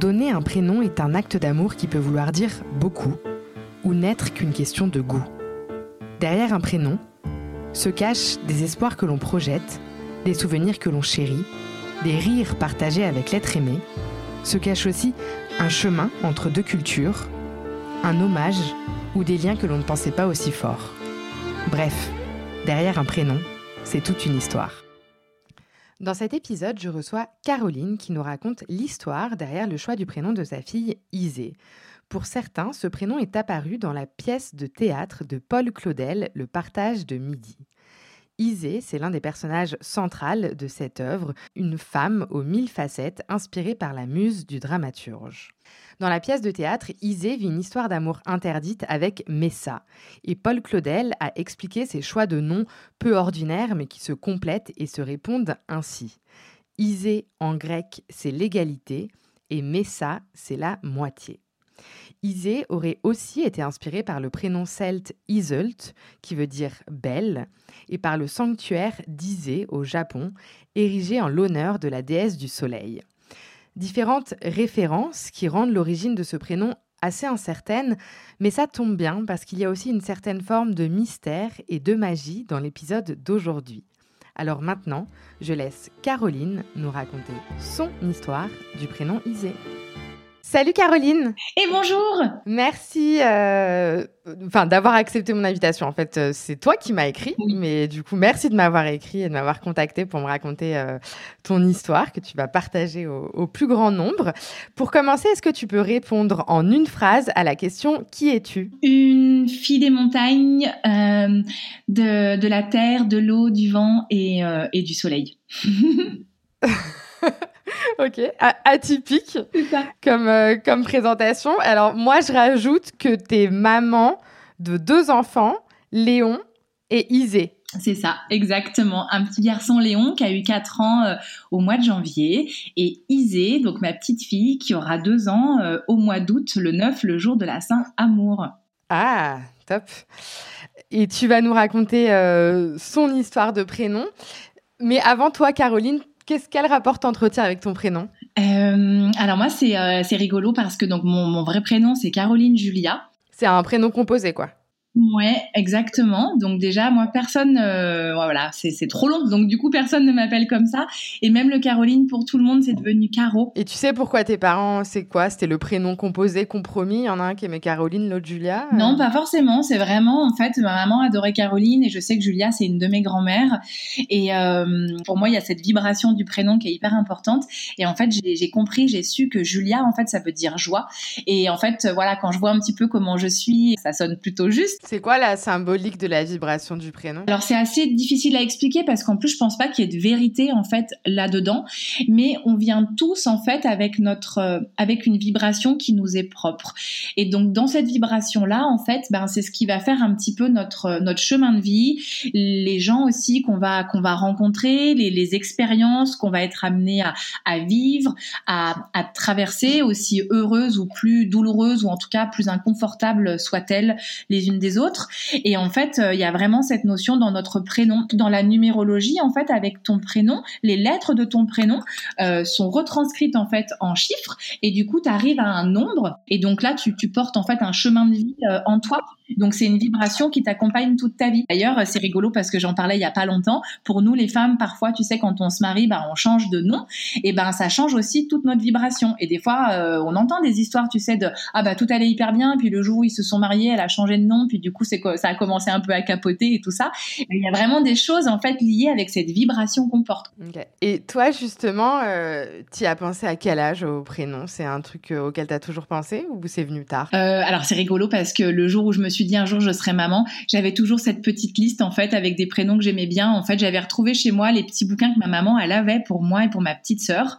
Donner un prénom est un acte d'amour qui peut vouloir dire beaucoup ou n'être qu'une question de goût. Derrière un prénom se cachent des espoirs que l'on projette, des souvenirs que l'on chérit, des rires partagés avec l'être aimé, se cache aussi un chemin entre deux cultures, un hommage ou des liens que l'on ne pensait pas aussi forts. Bref, derrière un prénom, c'est toute une histoire. Dans cet épisode, je reçois Caroline qui nous raconte l'histoire derrière le choix du prénom de sa fille Isée. Pour certains, ce prénom est apparu dans la pièce de théâtre de Paul Claudel, Le partage de midi. Isée, c'est l'un des personnages centraux de cette œuvre, une femme aux mille facettes inspirée par la muse du dramaturge. Dans la pièce de théâtre, Isée vit une histoire d'amour interdite avec Messa. Et Paul Claudel a expliqué ses choix de noms peu ordinaires mais qui se complètent et se répondent ainsi. Isée en grec, c'est l'égalité et Messa, c'est la moitié. Isée aurait aussi été inspirée par le prénom celte Iseult, qui veut dire belle, et par le sanctuaire d'Isée au Japon, érigé en l'honneur de la déesse du soleil. Différentes références qui rendent l'origine de ce prénom assez incertaine, mais ça tombe bien parce qu'il y a aussi une certaine forme de mystère et de magie dans l'épisode d'aujourd'hui. Alors maintenant, je laisse Caroline nous raconter son histoire du prénom Isée. Salut Caroline. Et bonjour. Merci euh, d'avoir accepté mon invitation. En fait, euh, c'est toi qui m'as écrit, mais du coup, merci de m'avoir écrit et de m'avoir contacté pour me raconter euh, ton histoire que tu vas partager au, plus grand nombre. Pour commencer, est-ce que tu peux répondre en une phrase à la question Qui es-tu? Une fille des montagnes, de, de, la terre, de l'eau, du vent et, et du soleil. ok, atypique comme, euh, comme présentation. Alors moi, je rajoute que tu es maman de deux enfants, Léon et Isée. C'est ça, exactement. Un petit garçon Léon qui a eu 4 ans euh, au mois de janvier et Isée, donc ma petite fille, qui aura 2 ans euh, au mois d'août, le 9, le jour de la Saint-Amour. Ah, top. Et tu vas nous raconter son histoire de prénom. Mais avant toi, Caroline, Qu'est-ce qu'elle rapporte entretien avec ton prénom euh, Alors moi, euh, c'est rigolo parce que donc mon, mon vrai prénom, c'est Caroline Julia. C'est un prénom composé, quoi. Ouais, exactement. Donc déjà, moi, personne, euh, voilà, c'est trop long. Donc du coup, personne ne m'appelle comme ça. Et même le Caroline, pour tout le monde, c'est devenu Caro. Et tu sais pourquoi tes parents, c'est quoi? C'était le prénom composé, compromis. Il y en a un qui aimait Caroline, l'autre Julia. Euh? Non, pas forcément. C'est vraiment, en fait, ma maman adorait Caroline et je sais que Julia, c'est une de mes grand-mères. Et euh, pour moi, il y a cette vibration du prénom qui est hyper importante. Et en fait, j'ai compris, j'ai su que Julia, en fait, ça veut dire joie. Et en fait, voilà, quand je vois un petit peu comment je suis, ça sonne plutôt juste. C'est quoi la symbolique de la vibration du prénom? Alors c'est assez difficile à expliquer parce qu'en plus je pense pas qu'il y ait de vérité en fait là-dedans, mais on vient tous en fait avec notre euh, avec une vibration qui nous est propre. Et donc dans cette vibration là en fait, ben c'est ce qui va faire un petit peu notre notre chemin de vie, les gens aussi qu'on va qu'on va rencontrer, les, les expériences qu'on va être amené à, à vivre, à, à traverser aussi heureuses ou plus douloureuses ou en tout cas plus inconfortables soient-elles les unes des Et en fait, euh, il y a vraiment cette notion dans notre prénom, dans la numérologie, en fait, avec ton prénom, les lettres de ton prénom euh, sont retranscrites en fait en chiffres, et du coup, tu arrives à un nombre, et donc là, tu, tu portes en fait un chemin de vie euh, en toi. Donc c'est une vibration qui t'accompagne toute ta vie. D'ailleurs, c'est rigolo parce que j'en parlais il y a pas longtemps. Pour nous les femmes, parfois, tu sais, quand on se marie, bah, on change de nom, et ben ça change aussi toute notre vibration. Et des fois, on entend des histoires, tu sais, de ah bah tout allait hyper bien, puis le jour où ils se sont mariés, elle a changé de nom, puis du coup, c'est ça a commencé un peu à capoter et tout ça. il y a vraiment des choses en fait liées avec cette vibration qu'on porte. Et toi, justement, euh, tu as pensé à quel âge au prénom? C'est un truc euh, auquel tu as toujours pensé ou c'est venu tard? Euh, Alors, c'est rigolo parce que le jour où je me suis dit un jour je serai maman, j'avais toujours cette petite liste en fait avec des prénoms que j'aimais bien. En fait, j'avais retrouvé chez moi les petits bouquins que ma maman elle avait pour moi et pour ma petite sœur.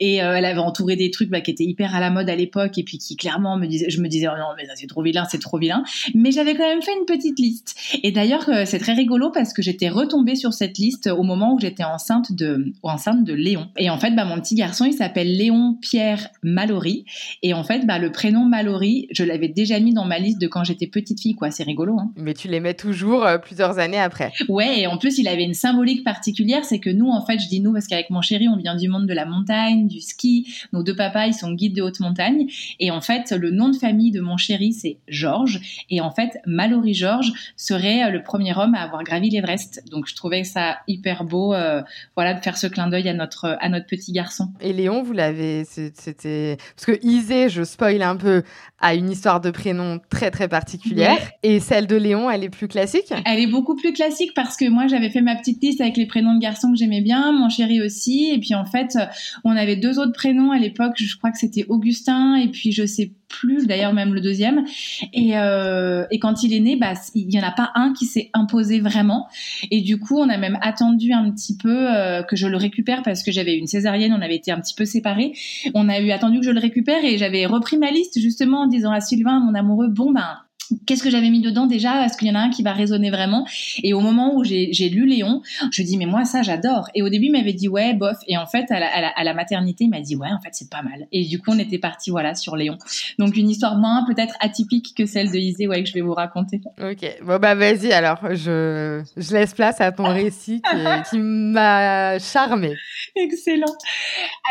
Et elle avait entouré des trucs bah, qui étaient hyper à la mode à l'époque et puis qui clairement me disaient, je me disais oh non mais c'est trop vilain, c'est trop vilain. Mais j'avais j'avais quand même fait une petite liste. Et d'ailleurs, euh, c'est très rigolo parce que j'étais retombée sur cette liste au moment où j'étais enceinte de, enceinte de Léon. Et en fait, bah, mon petit garçon, il s'appelle Léon Pierre Mallory. Et en fait, bah, le prénom Mallory, je l'avais déjà mis dans ma liste de quand j'étais petite fille, quoi. C'est rigolo, hein. Mais tu les mets toujours euh, plusieurs années après. Ouais, et en plus, il avait une symbolique particulière, c'est que nous, en fait, je dis nous parce qu'avec mon chéri, on vient du monde de la montagne, du ski. Nos deux papas, ils sont guides de haute montagne. Et en fait, le nom de famille de mon chéri, c'est Georges. Et en fait, Mallory Georges serait euh, le premier homme à avoir gravi l'Everest. Donc, je trouvais ça hyper beau, euh, voilà, de faire ce clin d'œil à notre, à notre petit garçon. Et Léon, vous l'avez, c'était, parce que Isée, je spoil un peu, a une histoire de prénom très, très particulière. Et celle de Léon, elle est plus classique? Elle est beaucoup plus classique parce que moi, j'avais fait ma petite liste avec les prénoms de garçons que j'aimais bien, mon chéri aussi. Et puis, en fait, on avait deux autres prénoms à l'époque. Je crois que c'était Augustin et puis je sais plus, d'ailleurs même le deuxième. Et, euh, et quand il est né, bah, il n'y en a pas un qui s'est imposé vraiment. Et du coup, on a même attendu un petit peu euh, que je le récupère parce que j'avais une césarienne, on avait été un petit peu séparés. On a eu attendu que je le récupère et j'avais repris ma liste justement en disant à Sylvain, mon amoureux, bon ben qu'est-ce que j'avais mis dedans déjà? Est-ce qu'il y en a un qui va résonner vraiment? Et au moment où j'ai lu Léon, je dis mais moi ça j'adore. Et au début il m'avait dit ouais bof. Et en fait à la, à la, maternité il m'a dit ouais en fait c'est pas mal. Et du coup on était parti voilà sur Léon. Donc une histoire moins peut-être atypique que celle de Isée ouais que je vais vous raconter. Ok bon bah vas-y alors je je laisse place à ton récit qui, qui m'a charmé. Excellent.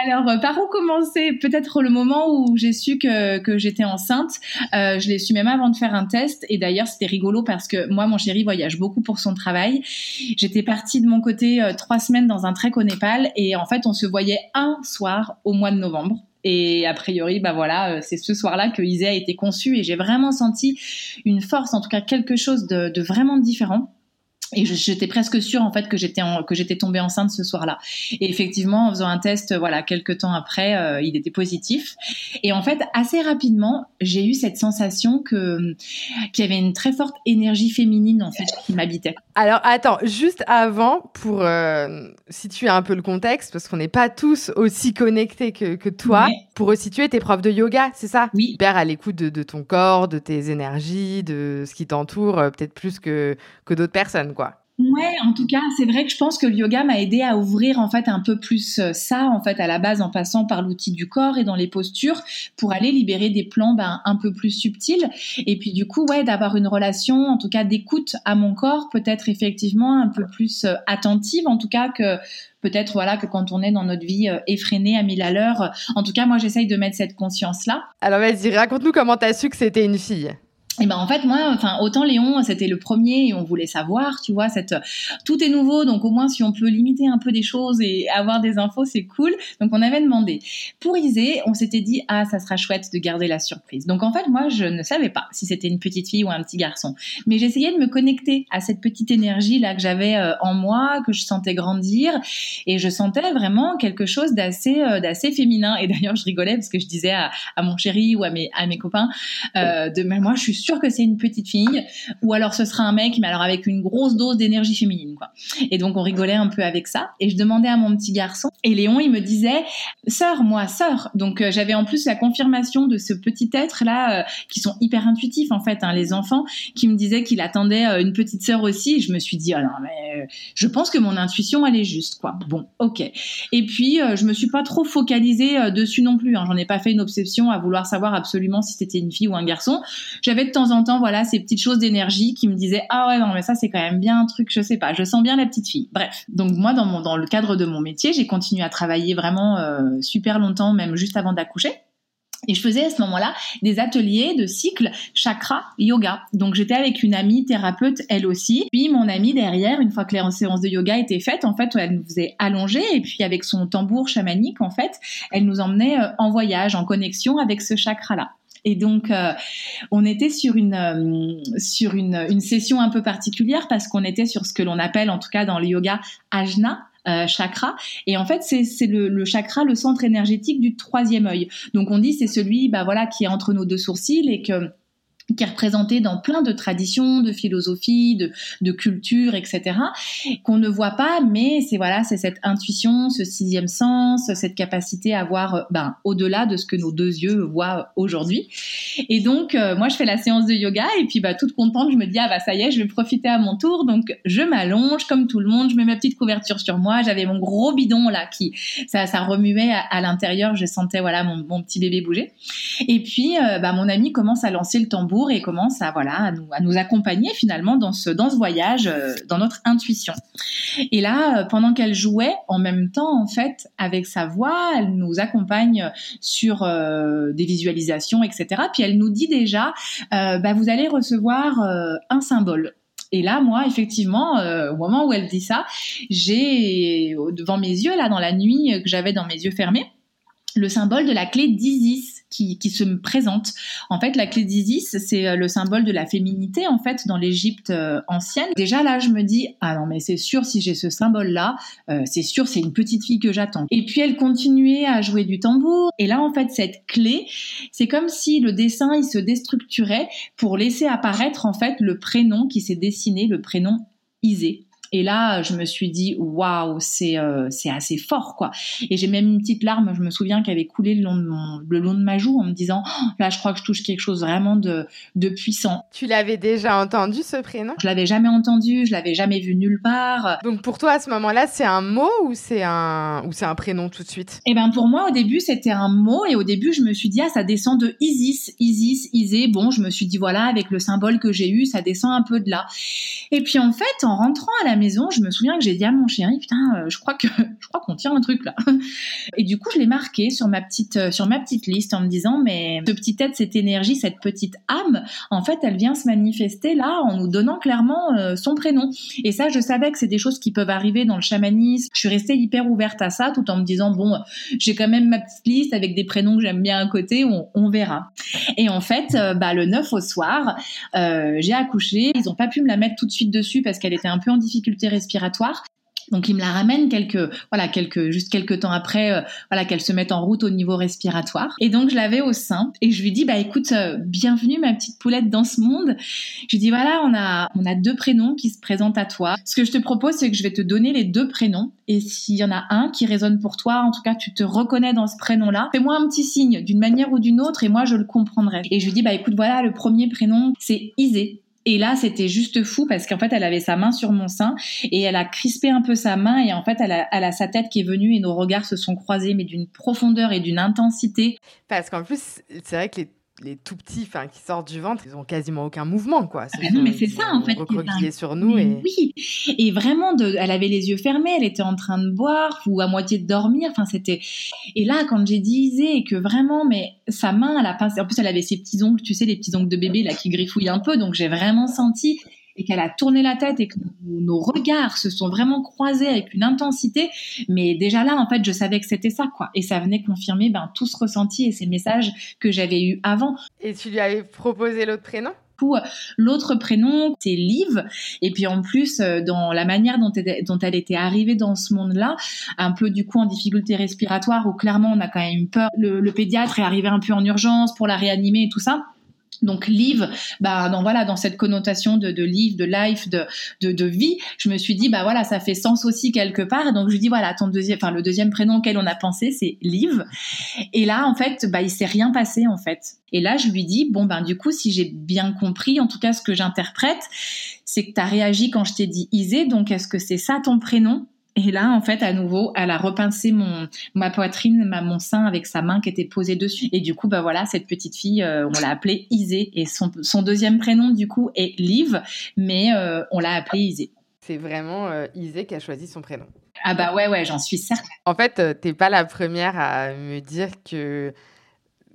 Alors euh, par où commencer? Peut-être le moment où j'ai su que que j'étais enceinte. Euh, je l'ai su même avant de faire un Et d'ailleurs, c'était rigolo parce que moi, mon chéri voyage beaucoup pour son travail. J'étais partie de mon côté euh, trois semaines dans un trek au Népal et en fait, on se voyait un soir au mois de novembre. Et a priori, bah voilà, euh, c'est ce soir-là que Isée a été conçue et j'ai vraiment senti une force, en tout cas quelque chose de vraiment différent. Et j'étais presque sûre en fait que j'étais que j'étais tombée enceinte ce soir-là. Et effectivement, en faisant un test, voilà, quelques temps après, euh, il était positif. Et en fait, assez rapidement, j'ai eu cette sensation que qu'il y avait une très forte énergie féminine en fait qui m'habitait. Alors attends, juste avant pour euh, situer un peu le contexte, parce qu'on n'est pas tous aussi connectés que, que toi. Pour resituer, tes profs de yoga, c'est ça? Oui. Hyper à l'écoute de, de, ton corps, de tes énergies, de ce qui t'entoure, euh, peut-être plus que que d'autres personnes, quoi. Ouais, en tout cas, c'est vrai que je pense que le yoga m'a aidé à ouvrir en fait un peu plus euh, ça en fait à la base en passant par l'outil du corps et dans les postures pour aller libérer des plans ben, un peu plus subtils et puis du coup ouais d'avoir une relation en tout cas d'écoute à mon corps peut-être effectivement un peu plus euh, attentive en tout cas que peut-être voilà que quand on est dans notre vie euh, effrénée à mille à l'heure. En tout cas, moi j'essaye de mettre cette conscience là. Alors vas-y, raconte-nous comment t'as su que c'était une fille. Et ben en fait moi enfin autant Léon c'était le premier et on voulait savoir tu vois cette tout est nouveau donc au moins si on peut limiter un peu des choses et avoir des infos c'est cool. Donc on avait demandé. Pour Isée on s'était dit ah ça sera chouette de garder la surprise. Donc en fait moi je ne savais pas si c'était une petite fille ou un petit garçon. Mais j'essayais de me connecter à cette petite énergie là que j'avais euh, en moi que je sentais grandir. Et je sentais vraiment quelque chose d'assez euh, d'assez féminin. Et d'ailleurs je rigolais parce que je disais à, à, mon chéri ou à mes à mes copains euh, de mais moi je suis sûr que c'est une petite fille, ou alors ce sera un mec, mais alors avec une grosse dose d'énergie féminine, quoi. Et donc on rigolait un peu avec ça. Et je demandais à mon petit garçon, et Léon, il me disait, sœur, moi, sœur. Donc euh, j'avais en plus la confirmation de ce petit être là, euh, qui sont hyper intuitifs en fait, hein, les enfants, qui me disaient qu'il attendait euh, une petite sœur aussi. Je me suis dit, ah non, mais je pense que mon intuition, elle est juste, quoi. Bon, ok. Et puis je me suis pas trop focalisée dessus non plus. Hein. J'en ai pas fait une obsession à vouloir savoir absolument si c'était une fille ou un garçon. J'avais de temps en temps, voilà, ces petites choses d'énergie qui me disaient ah ouais non mais ça c'est quand même bien un truc, je sais pas, je sens bien la petite fille. Bref, donc moi dans le cadre de mon métier, j'ai continué à travailler vraiment euh, super longtemps, même juste avant d'accoucher. Et je faisais à ce moment-là des ateliers de cycle chakra yoga. Donc j'étais avec une amie thérapeute elle aussi. Puis mon amie derrière, une fois que les séances de yoga étaient faites, en fait, elle nous faisait allonger et puis avec son tambour chamanique, en fait, elle nous emmenait euh, en voyage, en connexion avec ce chakra-là. Et donc, euh, on était sur une euh, sur une, une, session un peu particulière parce qu'on était sur ce que l'on appelle, en tout cas dans le yoga, ajna. Euh, chakra et en fait c'est le, le, chakra le centre énergétique du troisième œil donc on dit c'est celui bah voilà qui est entre nos deux sourcils et que qui est représenté dans plein de traditions, de philosophies, de, de cultures, etc., qu'on ne voit pas, mais c'est voilà, c'est cette intuition, ce sixième sens, cette capacité à voir ben, au-delà de ce que nos deux yeux voient aujourd'hui. Et donc, euh, moi, je fais la séance de yoga et puis bah, toute contente, je me dis ah bah ça y est, je vais profiter à mon tour. Donc, je m'allonge comme tout le monde, je mets ma petite couverture sur moi. J'avais mon gros bidon là qui ça, ça remuait à, l'intérieur. Je sentais voilà mon, mon, petit bébé bouger. Et puis, euh, bah, mon ami commence à lancer le tambour et commence à voilà à nous, accompagner finalement dans ce dans ce voyage, euh, dans notre intuition. Et là, euh, pendant qu'elle jouait, en même temps en fait avec sa voix, elle nous accompagne sur euh, des visualisations, etc. Puis elle nous dit déjà, bah, vous allez recevoir un symbole. Et là, moi, effectivement, au moment où elle dit ça, j'ai devant mes yeux, là, dans la nuit que j'avais dans mes yeux fermés, le symbole de la clé d'Isis qui, qui, se présente. En fait, la clé d'Isis, c'est euh, le symbole de la féminité, en fait, dans l'Égypte euh, ancienne. Déjà, là, je me dis, ah non, mais c'est sûr, si j'ai ce symbole-là, euh, c'est sûr, c'est une petite fille que j'attends. Et puis, elle continuait à jouer du tambour. Et là, en fait, cette clé, c'est comme si le dessin, il se déstructurait pour laisser apparaître, en fait, le prénom qui s'est dessiné, le prénom Isée. Et là, je me suis dit, waouh, c'est euh, c'est assez fort, quoi. Et j'ai même une petite larme, je me souviens, qui avait coulé le long de, mon, le long de ma joue en me disant, oh, là, je crois que je touche quelque chose vraiment de, de puissant. Tu l'avais déjà entendu, ce prénom? Je l'avais jamais entendu, je l'avais jamais vu nulle part. Donc pour toi, à ce moment-là, c'est un mot ou c'est un, ou c'est un prénom tout de suite? Eh ben pour moi, au début, c'était un mot. Et au début, je me suis dit, ah, ça descend de Isis, Isis, Isée. Bon, je me suis dit, voilà, avec le symbole que j'ai eu, ça descend un peu de là. Et puis en fait, en rentrant à la maison, je me souviens que j'ai dit à mon chéri, putain, euh, je crois que je crois qu'on tient un truc là. Et du coup, je l'ai marqué sur ma petite euh, sur ma petite liste en me disant, mais ce petit être, cette énergie, cette petite âme, en fait, elle vient se manifester là en nous donnant clairement euh, son prénom. Et ça, je savais que c'est des choses qui peuvent arriver dans le chamanisme. Je suis restée hyper ouverte à ça, tout en me disant, bon, j'ai quand même ma petite liste avec des prénoms que j'aime bien à côté, on, verra. Et en fait, bah, le 9 au soir, j'ai accouché. Ils ont pas pu me la mettre tout de suite dessus parce qu'elle était un peu en difficulté respiratoire respiratoire. Donc il me la ramène quelques voilà quelques juste quelques temps après euh, voilà qu'elle se mette en route au niveau respiratoire et donc je l'avais au sein et je lui dis bah écoute euh, bienvenue ma petite poulette dans ce monde. Je lui dis voilà on a on a deux prénoms qui se présentent à toi. Ce que je te propose c'est que je vais te donner les deux prénoms et s'il y en a un qui résonne pour toi en tout cas tu te reconnais dans ce prénom là, fais-moi un petit signe d'une manière ou d'une autre et moi je le comprendrai. Et je lui dis bah écoute voilà le premier prénom c'est Isée et là, c'était juste fou parce qu'en fait, elle avait sa main sur mon sein et elle a crispé un peu sa main et en fait, elle a, sa tête qui est venue et nos regards se sont croisés, mais d'une profondeur et d'une intensité. Parce qu'en plus, c'est vrai que les les tout petits, enfin, qui sortent du ventre, ils ont quasiment aucun mouvement, quoi. Ah non, mais c'est ça, en fait. Recroquillés sur nous. Et... Oui. Et vraiment, de, elle avait les yeux fermés, elle était en train de boire ou à moitié de dormir. Enfin, c'était. Et là, quand j'ai et que vraiment, mais sa main, elle a pas. En plus, elle avait ses petits ongles, tu sais, les petits ongles de bébé là qui griffouillent un peu. Donc, j'ai vraiment senti et qu'elle a tourné la tête et que nos regards se sont vraiment croisés avec une intensité. Mais déjà là, en fait, je savais que c'était ça, quoi. Et ça venait confirmer ben, tout ce ressenti et ces messages que j'avais eus avant. Et tu lui avais proposé l'autre prénom? L'autre prénom, c'est Liv. Et puis en plus, euh, dans la manière dont elle, dont elle était arrivée dans ce monde-là, un peu du coup en difficulté respiratoire, où clairement on a quand même peur. Le, le pédiatre est arrivé un peu en urgence pour la réanimer et tout ça. Donc live, bah dans voilà dans cette connotation de, de live, de life, de, de, de vie, je me suis dit bah voilà ça fait sens aussi quelque part. Donc je lui dis voilà ton deuxième, enfin le deuxième prénom auquel on a pensé c'est Liv. Et là en fait bah il s'est rien passé en fait. Et là je lui dis bon ben du coup si j'ai bien compris, en tout cas ce que j'interprète, c'est que tu as réagi quand je t'ai dit Isée. Donc est-ce que c'est ça ton prénom? Et là, en fait, à nouveau, elle a repincé mon ma poitrine, ma, mon sein avec sa main qui était posée dessus. Et du coup, bah voilà, cette petite fille, euh, on l'a appelée Isée. Et son, son deuxième prénom, du coup, est Liv, mais euh, on l'a appelée Isée. C'est vraiment euh, Isée qui a choisi son prénom. Ah bah ouais, ouais, j'en suis certaine. En fait, t'es pas la première à me dire que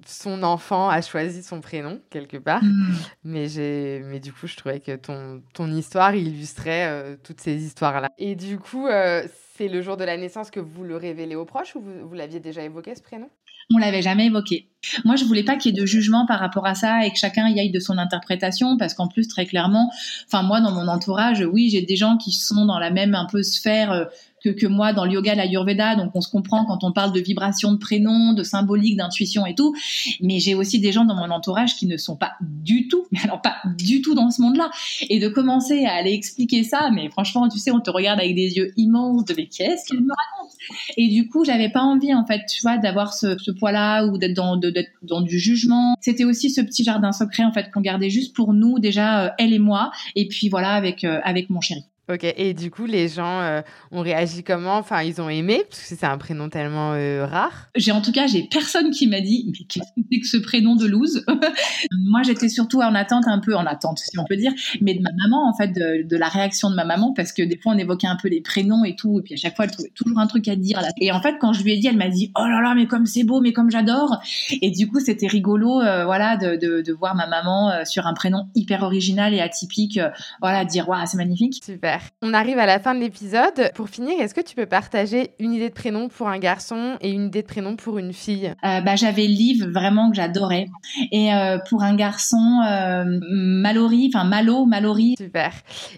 son enfant a choisi son prénom quelque part. Hmm. Mais j'ai, mais du coup, je trouvais que ton, ton histoire illustrait euh, toutes ces histoires-là. Et du coup, euh, c'est le jour de la naissance que vous le révélez aux proches ou vous, vous l'aviez déjà évoqué ce prénom? On l'avait jamais évoqué. Moi, je voulais pas qu'il y ait de jugement par rapport à ça et que chacun y aille de son interprétation, parce qu'en plus, très clairement, enfin moi, dans mon entourage, oui, j'ai des gens qui sont dans la même un peu sphère euh, que, moi dans le yoga, la Ayurveda, donc on se comprend quand on parle de vibration de prénom, de symbolique, d'intuition et tout. Mais j'ai aussi des gens dans mon entourage qui ne sont pas du tout, mais alors pas du tout dans ce monde-là. Et de commencer à aller expliquer ça, mais franchement, tu sais, on te regarde avec des yeux immenses de mais qu'est-ce qu'elle me raconte? Et du coup, j'avais pas envie en fait, tu vois, d'avoir ce, ce poids-là ou d'être dans, dans du jugement. C'était aussi ce petit jardin secret en fait qu'on gardait juste pour nous déjà, euh, elle et moi, et puis voilà avec euh, avec mon chéri. Ok, et du coup, les gens euh, ont réagi comment? Enfin, ils ont aimé, parce que c'est un prénom tellement euh, rare. J'ai en tout cas, j'ai personne qui m'a dit, mais qu'est-ce que c'est que ce prénom de loose? Moi, j'étais surtout en attente, un peu en attente, si on peut dire, mais de ma maman, en fait, de, de, la réaction de ma maman, parce que des fois, on évoquait un peu les prénoms et tout, et puis à chaque fois, elle trouvait toujours un truc à dire. Là. Et en fait, quand je lui ai dit, elle m'a dit, oh là là, mais comme c'est beau, mais comme j'adore. Et du coup, c'était rigolo, euh, voilà, de, de, de, voir ma maman sur un prénom hyper original et atypique, voilà, dire, waouh, c'est magnifique. Super. On arrive à la fin de l'épisode. Pour finir, est-ce que tu peux partager une idée de prénom pour un garçon et une idée de prénom pour une fille? Euh, bah, J'avais Liv, vraiment que j'adorais. Et euh, pour un garçon, euh, Mallory, enfin Malo, Mallory. Super.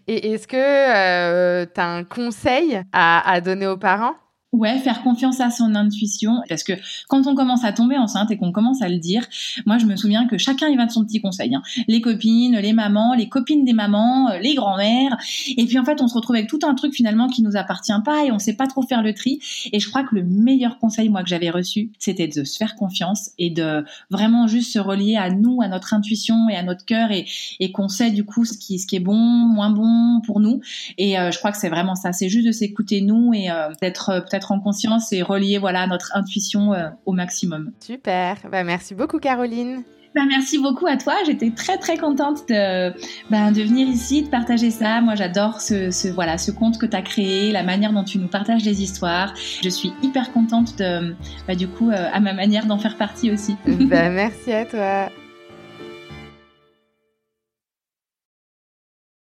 Et est-ce que tu as un conseil à donner aux parents? Ouais, faire confiance à son intuition, parce que quand on commence à tomber enceinte et qu'on commence à le dire, moi je me souviens que chacun y va de son petit conseil. Hein. Les copines, les mamans, les copines des mamans, euh, les grands-mères, et puis en fait on se retrouve avec tout un truc finalement qui nous appartient pas et on sait pas trop faire le tri. Et je crois que le meilleur conseil moi que j'avais reçu, c'était de se faire confiance et de vraiment juste se relier à nous, à notre intuition et à notre cœur et, et qu'on sait du coup ce qui, ce qui est bon, moins bon pour nous. Et euh, je crois que c'est vraiment ça, c'est juste de s'écouter nous et euh, d'être peut-être en conscience et relier voilà notre intuition euh, au maximum. Super. Bah, merci beaucoup Caroline. Bah, merci beaucoup à toi. J'étais très très contente de, bah, de venir ici, de partager ça. Moi, j'adore ce, ce, voilà, ce conte que tu as créé, la manière dont tu nous partages les histoires. Je suis hyper contente de, bah, du coup, euh, à ma manière d'en faire partie aussi. bah, merci à toi.